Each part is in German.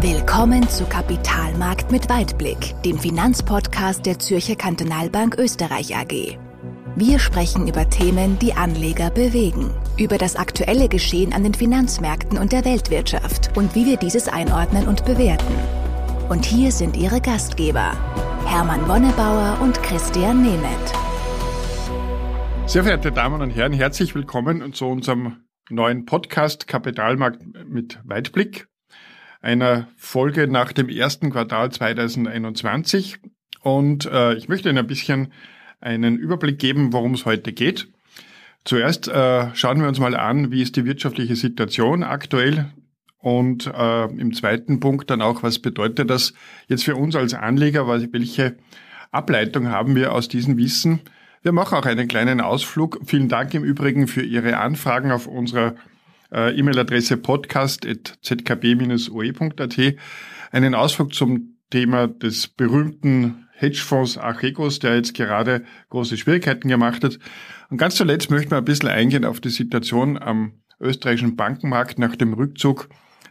Willkommen zu Kapitalmarkt mit Weitblick, dem Finanzpodcast der Zürcher Kantonalbank Österreich AG. Wir sprechen über Themen, die Anleger bewegen, über das aktuelle Geschehen an den Finanzmärkten und der Weltwirtschaft und wie wir dieses einordnen und bewerten. Und hier sind Ihre Gastgeber, Hermann Wonnebauer und Christian Nemeth. Sehr verehrte Damen und Herren, herzlich willkommen zu unserem neuen Podcast Kapitalmarkt mit Weitblick einer Folge nach dem ersten Quartal 2021. Und äh, ich möchte Ihnen ein bisschen einen Überblick geben, worum es heute geht. Zuerst äh, schauen wir uns mal an, wie ist die wirtschaftliche Situation aktuell und äh, im zweiten Punkt dann auch, was bedeutet das jetzt für uns als Anleger, welche Ableitung haben wir aus diesem Wissen. Wir machen auch einen kleinen Ausflug. Vielen Dank im Übrigen für Ihre Anfragen auf unserer äh, E-Mail-Adresse podcast.zkb-oe.at einen Ausflug zum Thema des berühmten Hedgefonds Archegos, der jetzt gerade große Schwierigkeiten gemacht hat. Und ganz zuletzt möchten wir ein bisschen eingehen auf die Situation am österreichischen Bankenmarkt nach dem Rückzug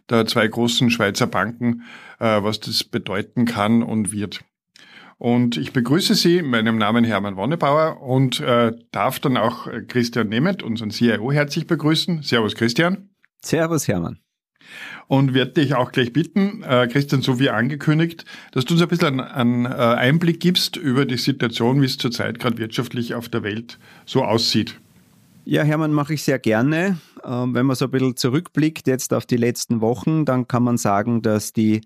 der zwei großen Schweizer Banken, äh, was das bedeuten kann und wird. Und ich begrüße Sie in meinem Namen Hermann Wonnebauer und äh, darf dann auch äh, Christian Nemeth, unseren CIO, herzlich begrüßen. Servus Christian. Servus Hermann. Und werde dich auch gleich bitten, äh, Christian, so wie angekündigt, dass du uns ein bisschen einen, einen äh, Einblick gibst über die Situation, wie es zurzeit gerade wirtschaftlich auf der Welt so aussieht. Ja, Hermann, mache ich sehr gerne. Ähm, wenn man so ein bisschen zurückblickt jetzt auf die letzten Wochen, dann kann man sagen, dass die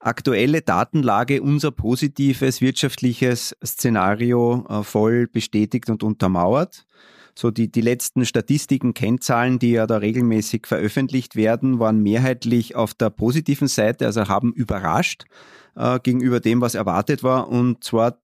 aktuelle Datenlage unser positives wirtschaftliches Szenario äh, voll bestätigt und untermauert. So die, die letzten Statistiken, Kennzahlen, die ja da regelmäßig veröffentlicht werden, waren mehrheitlich auf der positiven Seite, also haben überrascht äh, gegenüber dem, was erwartet war. Und zwar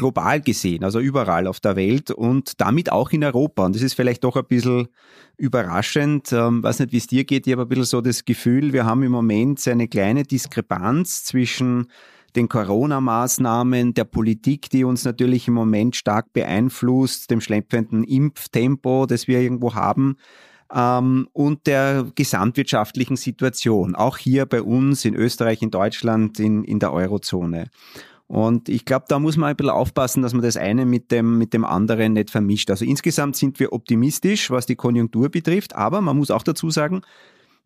global gesehen, also überall auf der Welt und damit auch in Europa. Und das ist vielleicht doch ein bisschen überraschend. Ähm, weiß nicht, wie es dir geht. Ich habe ein bisschen so das Gefühl, wir haben im Moment eine kleine Diskrepanz zwischen den Corona-Maßnahmen, der Politik, die uns natürlich im Moment stark beeinflusst, dem schleppenden Impftempo, das wir irgendwo haben, ähm, und der gesamtwirtschaftlichen Situation, auch hier bei uns in Österreich, in Deutschland, in, in der Eurozone. Und ich glaube, da muss man ein bisschen aufpassen, dass man das eine mit dem, mit dem anderen nicht vermischt. Also insgesamt sind wir optimistisch, was die Konjunktur betrifft, aber man muss auch dazu sagen,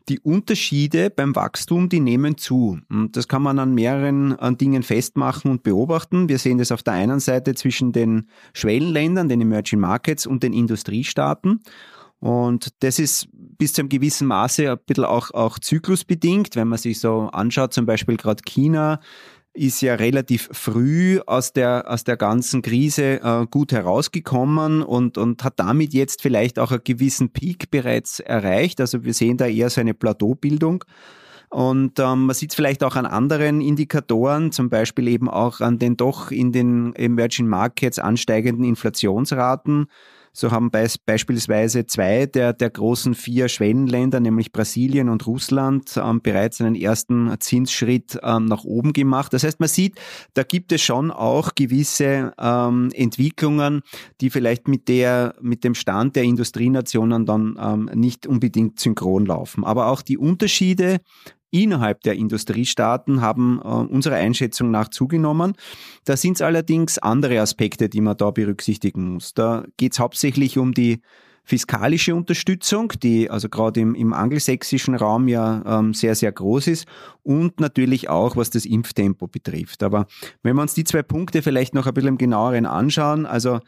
die Unterschiede beim Wachstum, die nehmen zu. Und das kann man an mehreren an Dingen festmachen und beobachten. Wir sehen das auf der einen Seite zwischen den Schwellenländern, den Emerging Markets und den Industriestaaten. Und das ist bis zu einem gewissen Maße ein bisschen auch, auch zyklusbedingt, wenn man sich so anschaut, zum Beispiel gerade China, ist ja relativ früh aus der, aus der ganzen Krise äh, gut herausgekommen und, und hat damit jetzt vielleicht auch einen gewissen Peak bereits erreicht. Also wir sehen da eher so eine Plateaubildung. Und ähm, man sieht es vielleicht auch an anderen Indikatoren, zum Beispiel eben auch an den doch in den Emerging Markets ansteigenden Inflationsraten. So haben beis beispielsweise zwei der, der großen vier Schwellenländer, nämlich Brasilien und Russland, ähm, bereits einen ersten Zinsschritt ähm, nach oben gemacht. Das heißt, man sieht, da gibt es schon auch gewisse ähm, Entwicklungen, die vielleicht mit der, mit dem Stand der Industrienationen dann ähm, nicht unbedingt synchron laufen. Aber auch die Unterschiede innerhalb der Industriestaaten haben äh, unserer Einschätzung nach zugenommen. Da sind es allerdings andere Aspekte, die man da berücksichtigen muss. Da geht es hauptsächlich um die fiskalische Unterstützung, die also gerade im, im angelsächsischen Raum ja ähm, sehr, sehr groß ist und natürlich auch, was das Impftempo betrifft. Aber wenn wir uns die zwei Punkte vielleicht noch ein bisschen im genaueren anschauen, also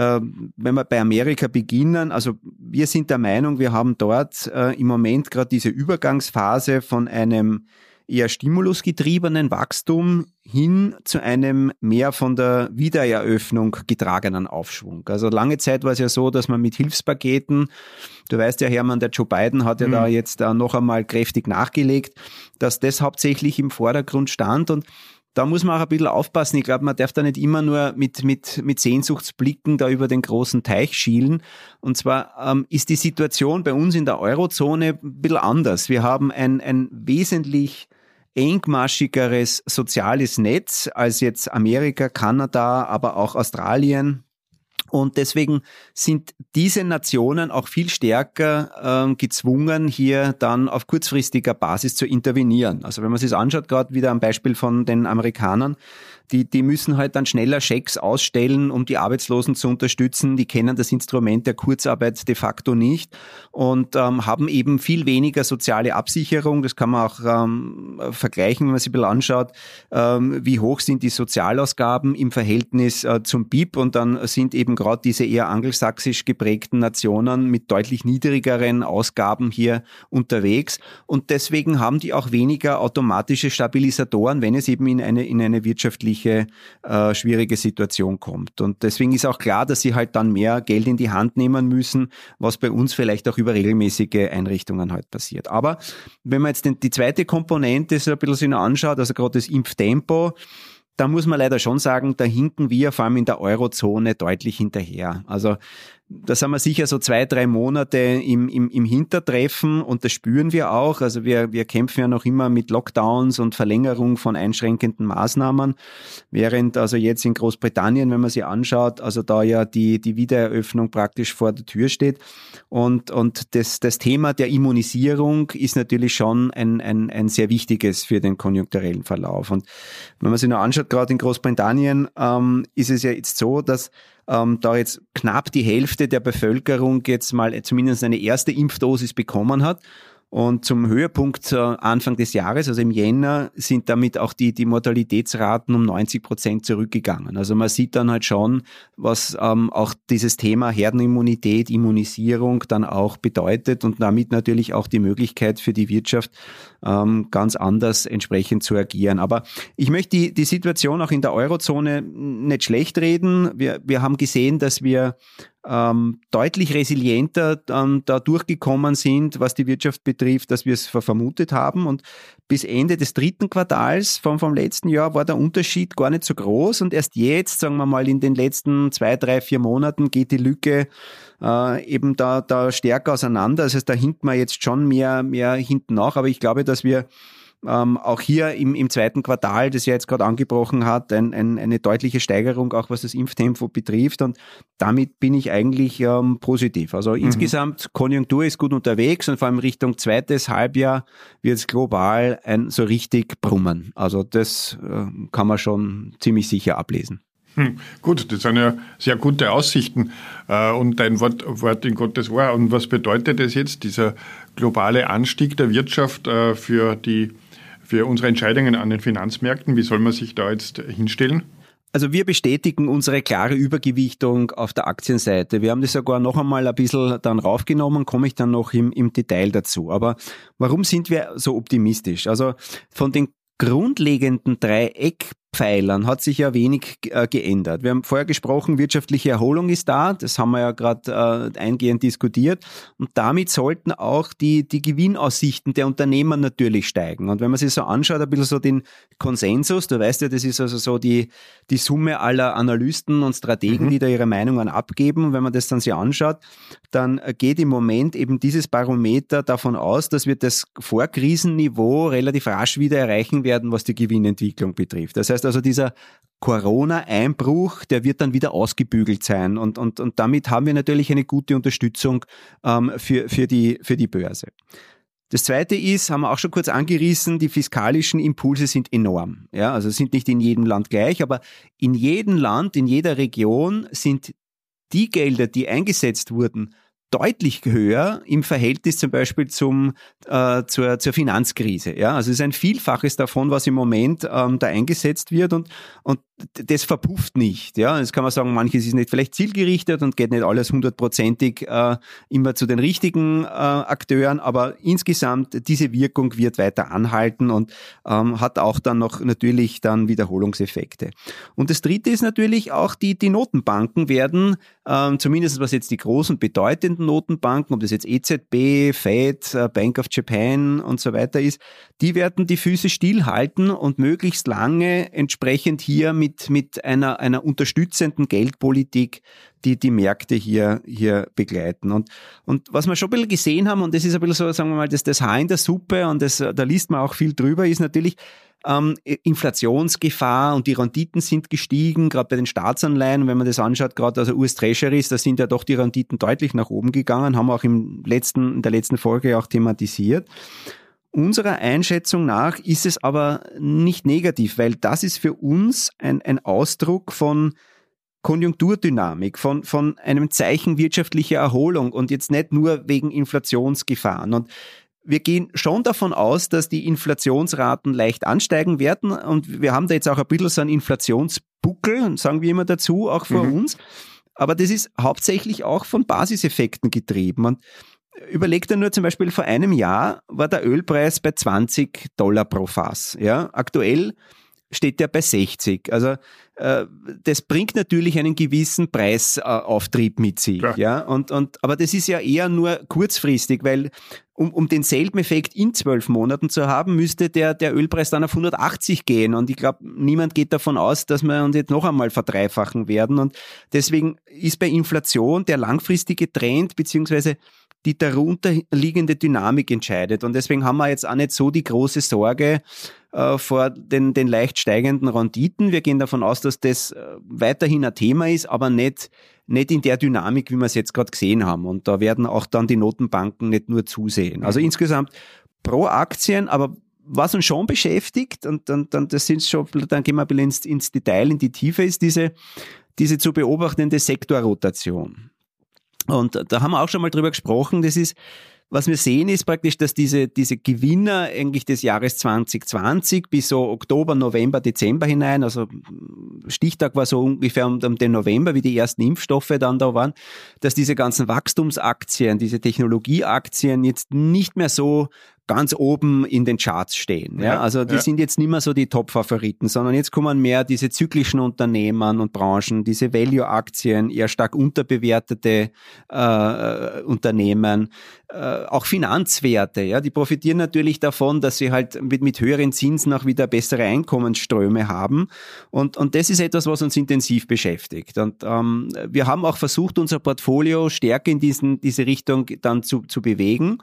wenn wir bei Amerika beginnen, also wir sind der Meinung, wir haben dort äh, im Moment gerade diese Übergangsphase von einem eher stimulusgetriebenen Wachstum hin zu einem mehr von der Wiedereröffnung getragenen Aufschwung. Also lange Zeit war es ja so, dass man mit Hilfspaketen, du weißt ja Hermann, der Joe Biden hat ja mhm. da jetzt äh, noch einmal kräftig nachgelegt, dass das hauptsächlich im Vordergrund stand und da muss man auch ein bisschen aufpassen. Ich glaube, man darf da nicht immer nur mit, mit, mit Sehnsuchtsblicken da über den großen Teich schielen. Und zwar ähm, ist die Situation bei uns in der Eurozone ein bisschen anders. Wir haben ein, ein wesentlich engmaschigeres soziales Netz als jetzt Amerika, Kanada, aber auch Australien, Und deswegen sind diese Nationen auch viel stärker äh, gezwungen, hier dann auf kurzfristiger Basis zu intervenieren. Also wenn man sich das anschaut, gerade wieder am Beispiel von den Amerikanern, die, die müssen halt dann schneller Schecks ausstellen, um die Arbeitslosen zu unterstützen. Die kennen das Instrument der Kurzarbeit de facto nicht und ähm, haben eben viel weniger soziale Absicherung. Das kann man auch ähm, vergleichen, wenn man sich bisschen anschaut, ähm, wie hoch sind die Sozialausgaben im Verhältnis äh, zum BIP und dann sind eben gerade diese eher angelsächsisch geprägten Nationen mit deutlich niedrigeren Ausgaben hier unterwegs und deswegen haben die auch weniger automatische Stabilisatoren, wenn es eben in eine, in eine wirtschaftliche wirtschaftliche äh, schwierige Situation kommt. Und deswegen ist auch klar, dass sie halt dann mehr Geld in die Hand nehmen müssen, was bei uns vielleicht auch über regelmäßige Einrichtungen halt passiert. Aber wenn man jetzt den, die zweite Komponente so ein bisschen anschaut, also gerade das Impftempo, da muss man leider schon sagen, da hinken wir vor allem in der Eurozone deutlich hinterher. Also da sind wir sicher so zwei, drei Monate im, im, im Hintertreffen und das spüren wir auch. Also wir, wir kämpfen ja noch immer mit Lockdowns und Verlängerung von einschränkenden Maßnahmen, während also jetzt in Großbritannien, wenn man sich anschaut, also da ja die, die Wiedereröffnung praktisch vor der Tür steht. Und, und das, das Thema der Immunisierung ist natürlich schon ein, ein, ein sehr wichtiges für den konjunkturellen Verlauf. Und wenn man sich noch anschaut, gerade in Großbritannien, ähm, ist es ja jetzt so, dass ähm, da jetzt knapp die Hälfte der Bevölkerung jetzt mal zumindest eine erste Impfdosis bekommen hat. Und zum Höhepunkt Anfang des Jahres, also im Jänner, sind damit auch die, die Mortalitätsraten um 90 Prozent zurückgegangen. Also man sieht dann halt schon, was ähm, auch dieses Thema Herdenimmunität, Immunisierung dann auch bedeutet und damit natürlich auch die Möglichkeit für die Wirtschaft ähm, ganz anders entsprechend zu agieren. Aber ich möchte die, die Situation auch in der Eurozone nicht schlecht reden. Wir, wir haben gesehen, dass wir ähm, deutlich resilienter ähm, da durchgekommen sind, was die Wirtschaft betrifft, dass wir es vermutet haben. Und bis Ende des dritten Quartals vom, vom letzten Jahr war der Unterschied gar nicht so groß. Und erst jetzt, sagen wir mal, in den letzten zwei, drei, vier Monaten geht die Lücke äh, eben da, da stärker auseinander. Das heißt, da hinkt man jetzt schon mehr, mehr hinten nach. Aber ich glaube, dass wir ähm, auch hier im, im zweiten Quartal, das ja jetzt gerade angebrochen hat, ein, ein, eine deutliche Steigerung, auch was das Impftempo betrifft. Und damit bin ich eigentlich ähm, positiv. Also mhm. insgesamt, Konjunktur ist gut unterwegs und vor allem Richtung zweites Halbjahr wird es global ein so richtig brummen. Also das äh, kann man schon ziemlich sicher ablesen. Hm, gut, das sind ja sehr gute Aussichten äh, und dein Wort, Wort in Gottes Ohr. Und was bedeutet das jetzt, dieser globale Anstieg der Wirtschaft äh, für die für unsere Entscheidungen an den Finanzmärkten? Wie soll man sich da jetzt hinstellen? Also wir bestätigen unsere klare Übergewichtung auf der Aktienseite. Wir haben das sogar noch einmal ein bisschen dann raufgenommen, komme ich dann noch im, im Detail dazu. Aber warum sind wir so optimistisch? Also von den grundlegenden drei Eck Pfeilern hat sich ja wenig äh, geändert. Wir haben vorher gesprochen, wirtschaftliche Erholung ist da, das haben wir ja gerade äh, eingehend diskutiert und damit sollten auch die, die Gewinnaussichten der Unternehmer natürlich steigen. Und wenn man sich so anschaut, ein bisschen so den Konsensus, du weißt ja, das ist also so die, die Summe aller Analysten und Strategen, mhm. die da ihre Meinungen abgeben. Und wenn man das dann sich anschaut, dann geht im Moment eben dieses Barometer davon aus, dass wir das Vorkrisenniveau relativ rasch wieder erreichen werden, was die Gewinnentwicklung betrifft. Das heißt, also dieser Corona-Einbruch, der wird dann wieder ausgebügelt sein. Und, und, und damit haben wir natürlich eine gute Unterstützung ähm, für, für, die, für die Börse. Das zweite ist, haben wir auch schon kurz angerissen, die fiskalischen Impulse sind enorm. Ja, also sind nicht in jedem Land gleich, aber in jedem Land, in jeder Region sind die Gelder, die eingesetzt wurden, deutlich höher im Verhältnis zum Beispiel zum, äh, zur, zur Finanzkrise. Ja? Also es ist ein Vielfaches davon, was im Moment ähm, da eingesetzt wird und, und das verpufft nicht. Ja, das kann man sagen, manches ist nicht vielleicht zielgerichtet und geht nicht alles hundertprozentig äh, immer zu den richtigen äh, Akteuren, aber insgesamt diese Wirkung wird weiter anhalten und ähm, hat auch dann noch natürlich dann Wiederholungseffekte. Und das Dritte ist natürlich auch die die Notenbanken werden ähm, zumindest was jetzt die großen bedeutenden Notenbanken, ob das jetzt EZB, Fed, äh, Bank of Japan und so weiter ist, die werden die Füße stillhalten und möglichst lange entsprechend hier mit mit, einer, einer unterstützenden Geldpolitik die die Märkte hier, hier begleiten. Und, und was wir schon ein bisschen gesehen haben, und das ist ein bisschen so, sagen wir mal, das, das Haar in der Suppe, und das, da liest man auch viel drüber, ist natürlich, ähm, Inflationsgefahr und die Renditen sind gestiegen, gerade bei den Staatsanleihen. Wenn man das anschaut, gerade also US Treasuries, da sind ja doch die Renditen deutlich nach oben gegangen, haben wir auch im letzten, in der letzten Folge auch thematisiert. Unserer Einschätzung nach ist es aber nicht negativ, weil das ist für uns ein, ein Ausdruck von Konjunkturdynamik, von, von einem Zeichen wirtschaftlicher Erholung und jetzt nicht nur wegen Inflationsgefahren. Und wir gehen schon davon aus, dass die Inflationsraten leicht ansteigen werden und wir haben da jetzt auch ein bisschen so einen Inflationsbuckel, sagen wir immer dazu, auch vor mhm. uns. Aber das ist hauptsächlich auch von Basiseffekten getrieben. Und überlegt er nur zum Beispiel vor einem Jahr war der Ölpreis bei 20 Dollar pro Fass. Ja, aktuell steht der bei 60. Also äh, das bringt natürlich einen gewissen Preisauftrieb mit sich. Ja. ja. Und, und, aber das ist ja eher nur kurzfristig, weil um, um denselben Effekt in zwölf Monaten zu haben, müsste der, der Ölpreis dann auf 180 gehen. Und ich glaube, niemand geht davon aus, dass wir uns jetzt noch einmal verdreifachen werden. Und deswegen ist bei Inflation der langfristige Trend beziehungsweise die darunter liegende Dynamik entscheidet. Und deswegen haben wir jetzt auch nicht so die große Sorge, äh, vor den, den leicht steigenden Renditen. Wir gehen davon aus, dass das äh, weiterhin ein Thema ist, aber nicht, nicht in der Dynamik, wie wir es jetzt gerade gesehen haben. Und da werden auch dann die Notenbanken nicht nur zusehen. Also mhm. insgesamt pro Aktien, aber was uns schon beschäftigt, und dann, dann das sind schon, dann gehen wir ein bisschen ins, ins Detail, in die Tiefe, ist diese, diese zu beobachtende Sektorrotation. Und da haben wir auch schon mal drüber gesprochen, das ist, was wir sehen, ist praktisch, dass diese, diese Gewinner eigentlich des Jahres 2020 bis so Oktober, November, Dezember hinein, also Stichtag war so ungefähr um, um den November, wie die ersten Impfstoffe dann da waren, dass diese ganzen Wachstumsaktien, diese Technologieaktien jetzt nicht mehr so ganz oben in den Charts stehen. Ja, also die ja. sind jetzt nicht mehr so die Top-Favoriten, sondern jetzt kommen mehr diese zyklischen Unternehmen und Branchen, diese Value-Aktien, eher stark unterbewertete äh, Unternehmen, äh, auch Finanzwerte. Ja, die profitieren natürlich davon, dass sie halt mit, mit höheren Zinsen auch wieder bessere Einkommensströme haben. Und, und das ist etwas, was uns intensiv beschäftigt. Und ähm, wir haben auch versucht, unser Portfolio stärker in diesen, diese Richtung dann zu, zu bewegen.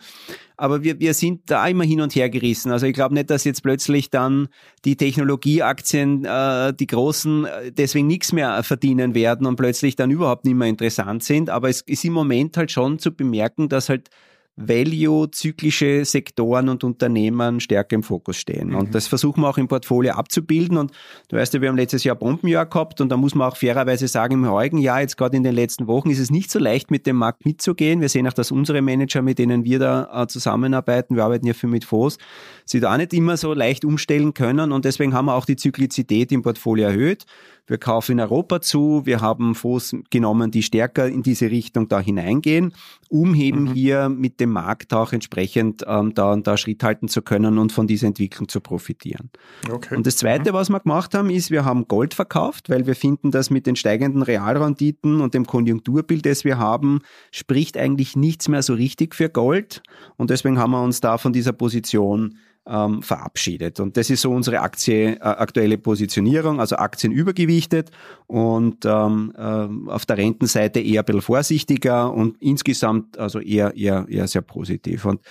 Aber wir, wir sind da immer hin und her gerissen. Also ich glaube nicht, dass jetzt plötzlich dann die Technologieaktien, äh, die großen, äh, deswegen nichts mehr verdienen werden und plötzlich dann überhaupt nicht mehr interessant sind. Aber es ist im Moment halt schon zu bemerken, dass halt Value-zyklische Sektoren und Unternehmen stärker im Fokus stehen. Mhm. Und das versuchen wir auch im Portfolio abzubilden. Und du weißt ja, wir haben letztes Jahr Bombenjahr gehabt und da muss man auch fairerweise sagen, im heutigen Jahr, jetzt gerade in den letzten Wochen, ist es nicht so leicht, mit dem Markt mitzugehen. Wir sehen auch, dass unsere Manager, mit denen wir da äh, zusammenarbeiten, wir arbeiten ja viel mit Fonds, sie da nicht immer so leicht umstellen können. Und deswegen haben wir auch die Zyklizität im Portfolio erhöht. Wir kaufen in Europa zu. Wir haben Fonds genommen, die stärker in diese Richtung da hineingehen, um eben mhm. hier mit dem Markt auch entsprechend ähm, da, da Schritt halten zu können und von dieser Entwicklung zu profitieren. Okay. Und das Zweite, mhm. was wir gemacht haben, ist, wir haben Gold verkauft, weil wir finden, dass mit den steigenden Realrenditen und dem Konjunkturbild, das wir haben, spricht eigentlich nichts mehr so richtig für Gold. Und deswegen haben wir uns da von dieser Position ähm, verabschiedet. Und das ist so unsere Aktie, äh, aktuelle Positionierung, also Aktien übergewichtet und ähm, äh, auf der Rentenseite eher ein bisschen vorsichtiger und insgesamt also eher, eher, eher sehr positiv. Und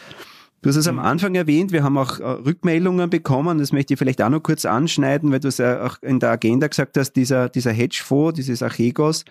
Du hast es am. Anfang erwähnt, wir haben auch äh, Rückmeldungen bekommen, das möchte ich vielleicht auch noch kurz anschneiden, weil du es ja auch in der Agenda gesagt hast, dieser, dieser Hedgefonds, dieses Archegos,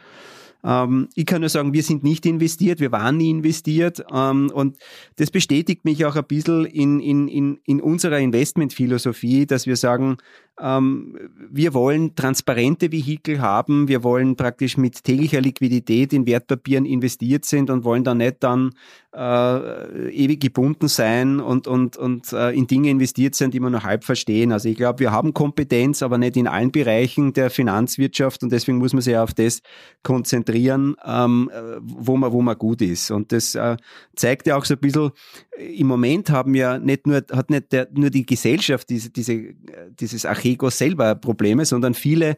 ähm, ich kann nur sagen, wir sind nicht investiert, wir waren nie investiert ähm, und das bestätigt mich auch ein bisschen in, in, in, in unserer Investmentphilosophie, dass wir sagen, wir wollen transparente Vehikel haben, wir wollen praktisch mit täglicher Liquidität in Wertpapieren investiert sind und wollen da nicht dann äh, ewig gebunden sein und, und, und äh, in Dinge investiert sind, die wir nur halb verstehen. Also ich glaube, wir haben Kompetenz, aber nicht in allen Bereichen der Finanzwirtschaft und deswegen muss man sich auf das konzentrieren, ähm, wo, man, wo man gut ist. Und das äh, zeigt ja auch so ein bisschen, im Moment haben ja nicht nur, hat nicht der, nur die Gesellschaft diese, diese, dieses Archego selber Probleme, sondern viele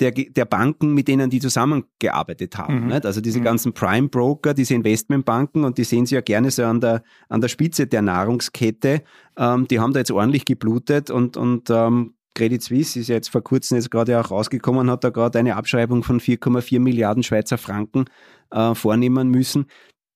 der, der Banken, mit denen die zusammengearbeitet haben. Mhm. Also diese mhm. ganzen Prime Broker, diese Investmentbanken und die sehen sie ja gerne so an der, an der Spitze der Nahrungskette. Ähm, die haben da jetzt ordentlich geblutet und, und ähm, Credit Suisse ist ja jetzt vor kurzem jetzt gerade auch rausgekommen, hat da gerade eine Abschreibung von 4,4 Milliarden Schweizer Franken äh, vornehmen müssen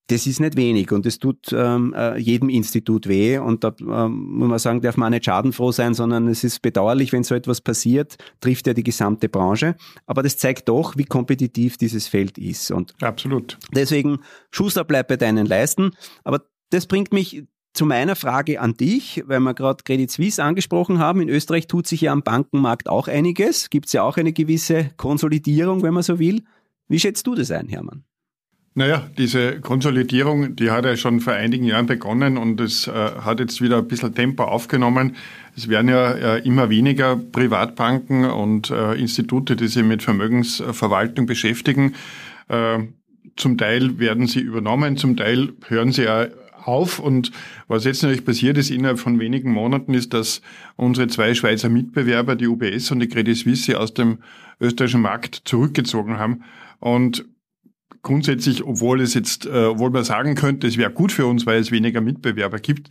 das ist nicht wenig und es tut ähm, äh, jedem Institut weh und da ähm, muss man sagen, darf man auch nicht schadenfroh sein, sondern es ist bedauerlich, wenn so etwas passiert, trifft ja die gesamte Branche. Aber das zeigt doch, wie kompetitiv dieses Feld ist. Und Absolut. Deswegen, Schuster bleibt bei deinen Leisten. Aber das bringt mich zu meiner Frage an dich, weil wir gerade Credit Suisse angesprochen haben. In Österreich tut sich ja am Bankenmarkt auch einiges. Gibt es ja auch eine gewisse Konsolidierung, wenn man so will. Wie schätzt du das ein, Hermann? Naja, diese Konsolidierung, die hat ja schon vor einigen Jahren begonnen und es äh, hat jetzt wieder ein bisschen Tempo aufgenommen. Es werden ja äh, immer weniger Privatbanken und äh, Institute, die sich mit Vermögensverwaltung beschäftigen. Äh, zum Teil werden sie übernommen, zum Teil hören sie ja auf. Und was jetzt natürlich passiert ist innerhalb von wenigen Monaten, ist, dass unsere zwei Schweizer Mitbewerber, die UBS und die Credit Suisse, aus dem österreichischen Markt zurückgezogen haben. Und grundsätzlich, obwohl es jetzt, äh, obwohl man sagen könnte, es wäre gut für uns, weil es weniger Mitbewerber gibt,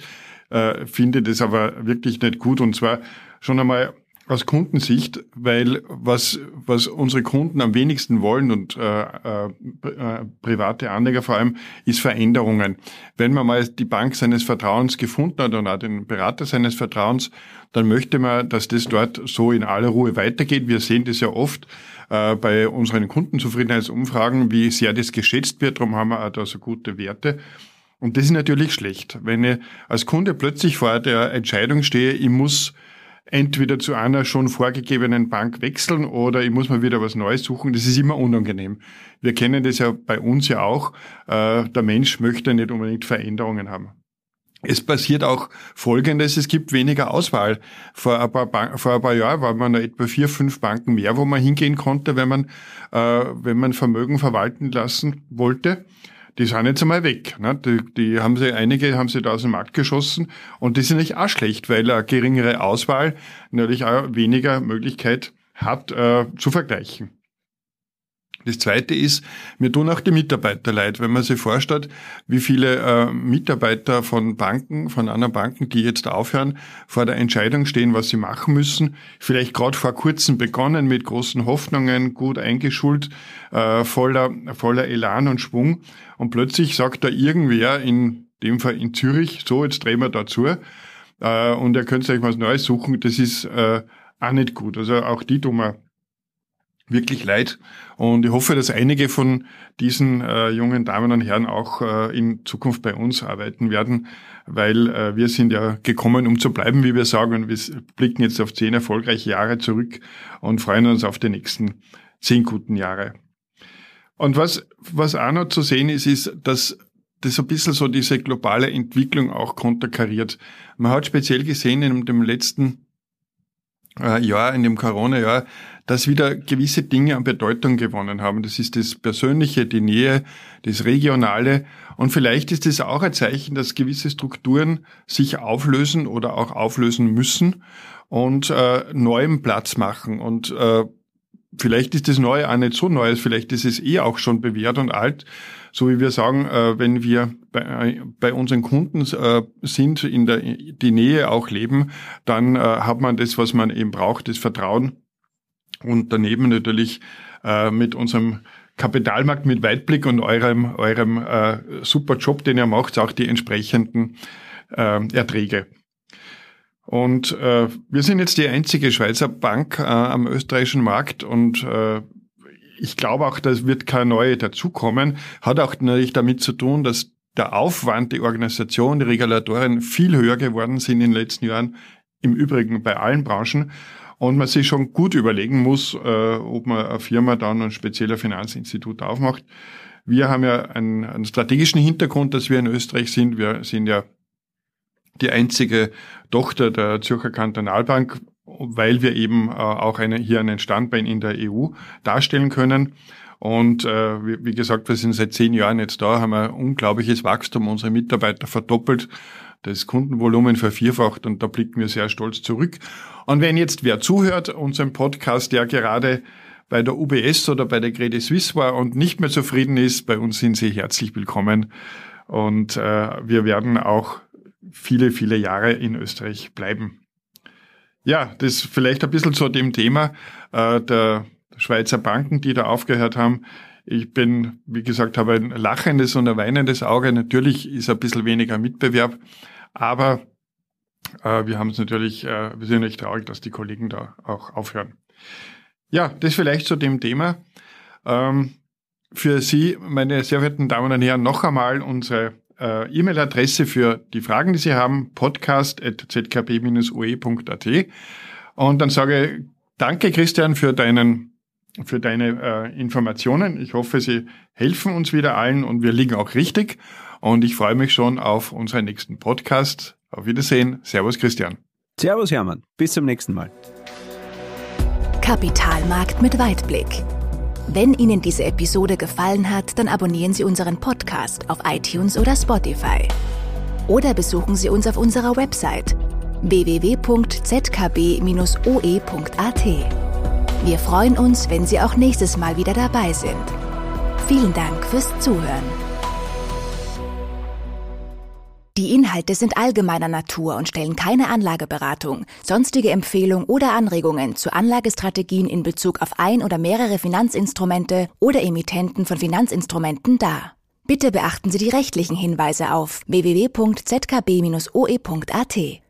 äh, finde das aber wirklich nicht gut. Und zwar schon einmal aus Kundensicht, weil was, was unsere Kunden am wenigsten wollen und äh, äh, äh, private Anleger vor allem, ist Veränderungen. Wenn man mal die Bank seines Vertrauens gefunden hat und auch den Berater seines Vertrauens, dann möchte man, dass das dort so in aller Ruhe weitergeht. Wir sehen das ja oft äh, bei unseren Kundenzufriedenheitsumfragen, wie sehr das geschätzt wird. Darum haben wir auch da so gute Werte. Und das ist natürlich schlecht. Wenn ich als Kunde plötzlich vor der Entscheidung stehe, ich muss entweder zu einer schon vorgegebenen Bank wechseln oder ich muss mal wieder was Neues suchen. Das ist immer unangenehm. Wir kennen das ja bei uns ja auch. Äh, der Mensch möchte nicht unbedingt Veränderungen haben. Es passiert auch Folgendes, es gibt weniger Auswahl. Vor ein paar, Ban vor ein paar Jahren waren man etwa vier, fünf Banken mehr, wo man hingehen konnte, wenn man, äh, wenn man Vermögen verwalten lassen wollte. Die sind jetzt einmal weg. Ne? Die, die haben sie, einige haben sie da aus dem Markt geschossen und die sind nicht auch schlecht, weil eine geringere Auswahl natürlich auch weniger Möglichkeit hat, äh, zu vergleichen. Das Zweite ist, mir tun auch die Mitarbeiter leid, wenn man sich vorstellt, wie viele äh, Mitarbeiter von Banken, von anderen Banken, die jetzt aufhören, vor der Entscheidung stehen, was sie machen müssen. Vielleicht gerade vor kurzem begonnen mit großen Hoffnungen, gut eingeschult, äh, voller, voller Elan und Schwung. Und plötzlich sagt da irgendwer, in dem Fall in Zürich, so, jetzt drehen wir dazu, äh, und ihr könnt euch was Neues suchen. Das ist äh, auch nicht gut. Also auch die tun wir wirklich leid. Und ich hoffe, dass einige von diesen äh, jungen Damen und Herren auch äh, in Zukunft bei uns arbeiten werden, weil äh, wir sind ja gekommen, um zu bleiben, wie wir sagen. Und wir blicken jetzt auf zehn erfolgreiche Jahre zurück und freuen uns auf die nächsten zehn guten Jahre. Und was, was auch noch zu sehen ist, ist, dass das ein bisschen so diese globale Entwicklung auch konterkariert. Man hat speziell gesehen in dem letzten äh, Jahr, in dem Corona-Jahr, dass wieder gewisse Dinge an Bedeutung gewonnen haben. Das ist das Persönliche, die Nähe, das Regionale. Und vielleicht ist es auch ein Zeichen, dass gewisse Strukturen sich auflösen oder auch auflösen müssen und äh, neuem Platz machen. Und äh, vielleicht ist das Neue auch nicht so Neues, vielleicht ist es eh auch schon bewährt und alt. So wie wir sagen, äh, wenn wir bei, bei unseren Kunden äh, sind, in der die Nähe auch leben, dann äh, hat man das, was man eben braucht, das Vertrauen. Und daneben natürlich äh, mit unserem Kapitalmarkt mit Weitblick und eurem, eurem äh, super Job, den ihr macht, auch die entsprechenden äh, Erträge. Und äh, wir sind jetzt die einzige Schweizer Bank äh, am österreichischen Markt und äh, ich glaube auch, da wird keine neue dazukommen. Hat auch natürlich damit zu tun, dass der Aufwand, die Organisation, die Regulatoren viel höher geworden sind in den letzten Jahren, im Übrigen bei allen Branchen. Und man sich schon gut überlegen muss, äh, ob man eine Firma dann ein spezieller Finanzinstitut aufmacht. Wir haben ja einen, einen strategischen Hintergrund, dass wir in Österreich sind. Wir sind ja die einzige Tochter der Zürcher Kantonalbank, weil wir eben äh, auch eine, hier einen Standbein in der EU darstellen können. Und äh, wie, wie, gesagt, wir sind seit zehn Jahren jetzt da, haben ein unglaubliches Wachstum, unsere Mitarbeiter verdoppelt, das Kundenvolumen vervierfacht und da blicken wir sehr stolz zurück. Und wenn jetzt wer zuhört, unserem Podcast, der gerade bei der UBS oder bei der Credit Suisse war und nicht mehr zufrieden ist, bei uns sind Sie herzlich willkommen. Und äh, wir werden auch viele, viele Jahre in Österreich bleiben. Ja, das vielleicht ein bisschen zu dem Thema äh, der Schweizer Banken, die da aufgehört haben. Ich bin, wie gesagt, habe ein lachendes und ein weinendes Auge. Natürlich ist ein bisschen weniger Mitbewerb, aber äh, wir haben es natürlich, äh, wir sind nicht traurig, dass die Kollegen da auch aufhören. Ja, das vielleicht zu dem Thema. Ähm, für Sie, meine sehr verehrten Damen und Herren, noch einmal unsere äh, E-Mail-Adresse für die Fragen, die Sie haben, podcast.zkb-ue.at. Und dann sage danke, Christian, für deinen für deine äh, Informationen. Ich hoffe, sie helfen uns wieder allen und wir liegen auch richtig. Und ich freue mich schon auf unseren nächsten Podcast. Auf Wiedersehen. Servus, Christian. Servus, Hermann. Bis zum nächsten Mal. Kapitalmarkt mit Weitblick. Wenn Ihnen diese Episode gefallen hat, dann abonnieren Sie unseren Podcast auf iTunes oder Spotify. Oder besuchen Sie uns auf unserer Website www.zkb-oe.at. Wir freuen uns, wenn Sie auch nächstes Mal wieder dabei sind. Vielen Dank fürs Zuhören. Die Inhalte sind allgemeiner Natur und stellen keine Anlageberatung, sonstige Empfehlung oder Anregungen zu Anlagestrategien in Bezug auf ein oder mehrere Finanzinstrumente oder Emittenten von Finanzinstrumenten dar. Bitte beachten Sie die rechtlichen Hinweise auf www.zkb-oe.at.